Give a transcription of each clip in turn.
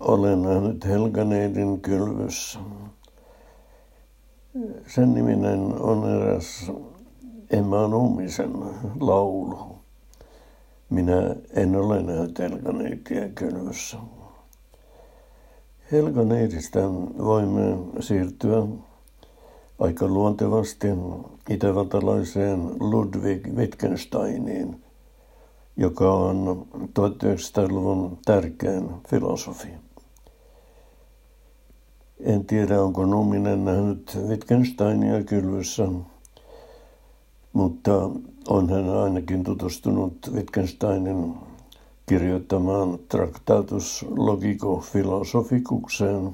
olen nähnyt Helganeidin kylvyssä. Sen niminen on eräs Emma Nummisen laulu. Minä en ole nähnyt Helganeidia kylvyssä. Helganeidistä voimme siirtyä aika luontevasti itävaltalaiseen Ludwig Wittgensteiniin, joka on 1900-luvun tärkein filosofi. En tiedä, onko Numminen nähnyt Wittgensteinia kylvyssä, mutta on hän ainakin tutustunut Wittgensteinin kirjoittamaan Tractatus Logico Philosophicuseen.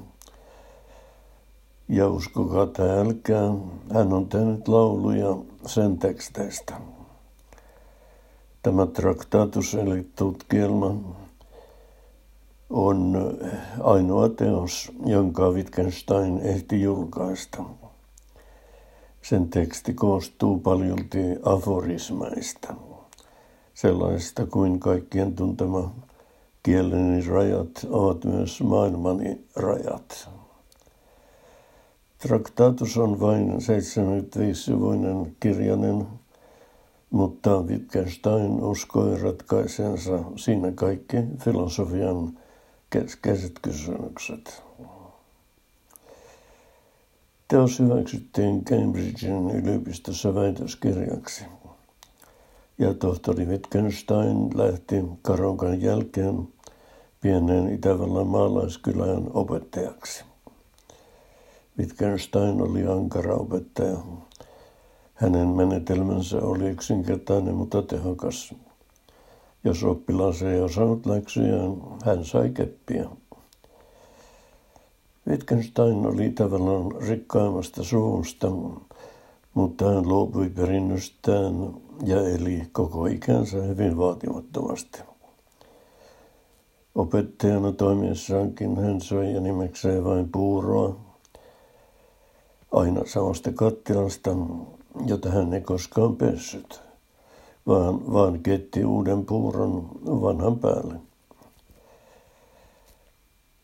Ja uskokaa tai älkää, hän on tehnyt lauluja sen teksteistä. Tämä Tractatus eli tutkielma on ainoa teos, jonka Wittgenstein ehti julkaista. Sen teksti koostuu paljolti aforismeista, sellaisista kuin kaikkien tuntema kieleni rajat ovat myös maailmani rajat. Traktatus on vain 75-sivuinen kirjainen, mutta Wittgenstein uskoi ratkaisensa siinä kaikki filosofian keskeiset kysymykset. Teos hyväksyttiin Cambridgein yliopistossa väitöskirjaksi. Ja tohtori Wittgenstein lähti Karonkan jälkeen pienen Itävallan maalaiskylän opettajaksi. Wittgenstein oli ankara opettaja. Hänen menetelmänsä oli yksinkertainen, mutta tehokas. Jos oppilas ei osannut läksyjään, hän sai keppiä. Wittgenstein oli tavallaan rikkaimmasta suvusta, mutta hän luopui perinnöstään ja eli koko ikänsä hyvin vaatimattomasti. Opettajana toimiessaankin hän söi ja nimekseen vain puuroa, aina samasta kattilasta, jota hän ei koskaan pessyt, vaan, vaan ketti uuden puuron vanhan päälle.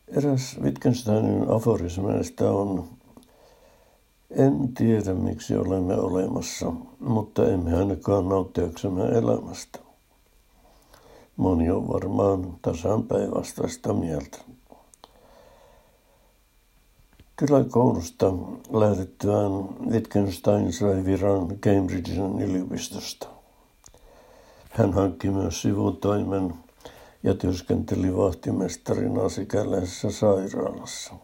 Eräs Wittgensteinin aforismeista on, en tiedä miksi olemme olemassa, mutta emme ainakaan nauttiaksemme elämästä. Moni on varmaan tasan päinvastaista mieltä. Kyläkoulusta lähdettyään Wittgenstein sai viran Cambridgein yliopistosta. Hän hankki myös sivutoimen ja työskenteli vahtimestarina sikäläisessä sairaalassa.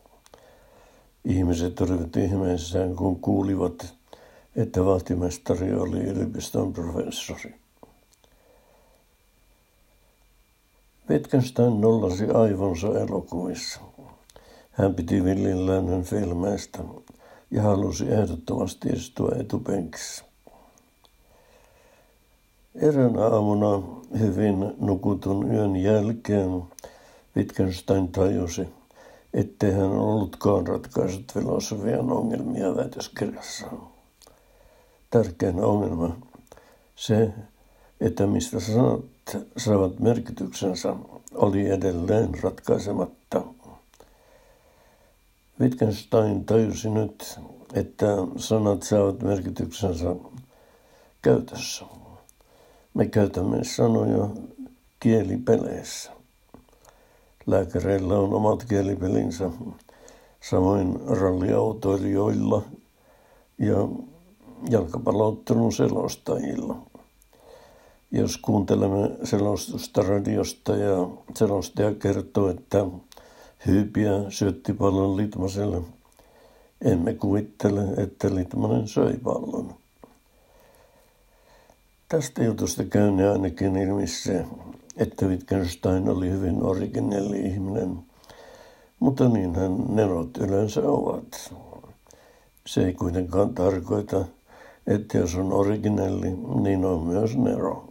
Ihmiset olivat ihmeissään, kun kuulivat, että vahtimestari oli yliopiston professori. Wittgenstein nollasi aivonsa elokuvissa. Hän piti villin lännen filmeistä ja halusi ehdottomasti istua etupenkissä. Eräänä aamuna hyvin nukutun yön jälkeen Wittgenstein tajusi, ettei hän ollutkaan ratkaisut filosofian ongelmia väitöskirjassaan. Tärkein ongelma, se, että mistä sanat saavat merkityksensä, oli edelleen ratkaisematta. Wittgenstein tajusi nyt, että sanat saavat merkityksensä käytössä. Me käytämme sanoja kielipeleissä. Lääkäreillä on omat kielipelinsä, samoin ralliautoilijoilla ja jalkapalloottelun selostajilla. Jos kuuntelemme selostusta radiosta ja selostaja kertoo, että hyypiä syötti pallon Litmaselle, emme kuvittele, että Litmanen söi pallon. Tästä jutusta käynne ainakin ilmi se, että Wittgenstein oli hyvin originelli ihminen, mutta niinhän nerot yleensä ovat. Se ei kuitenkaan tarkoita, että jos on originelli, niin on myös nero.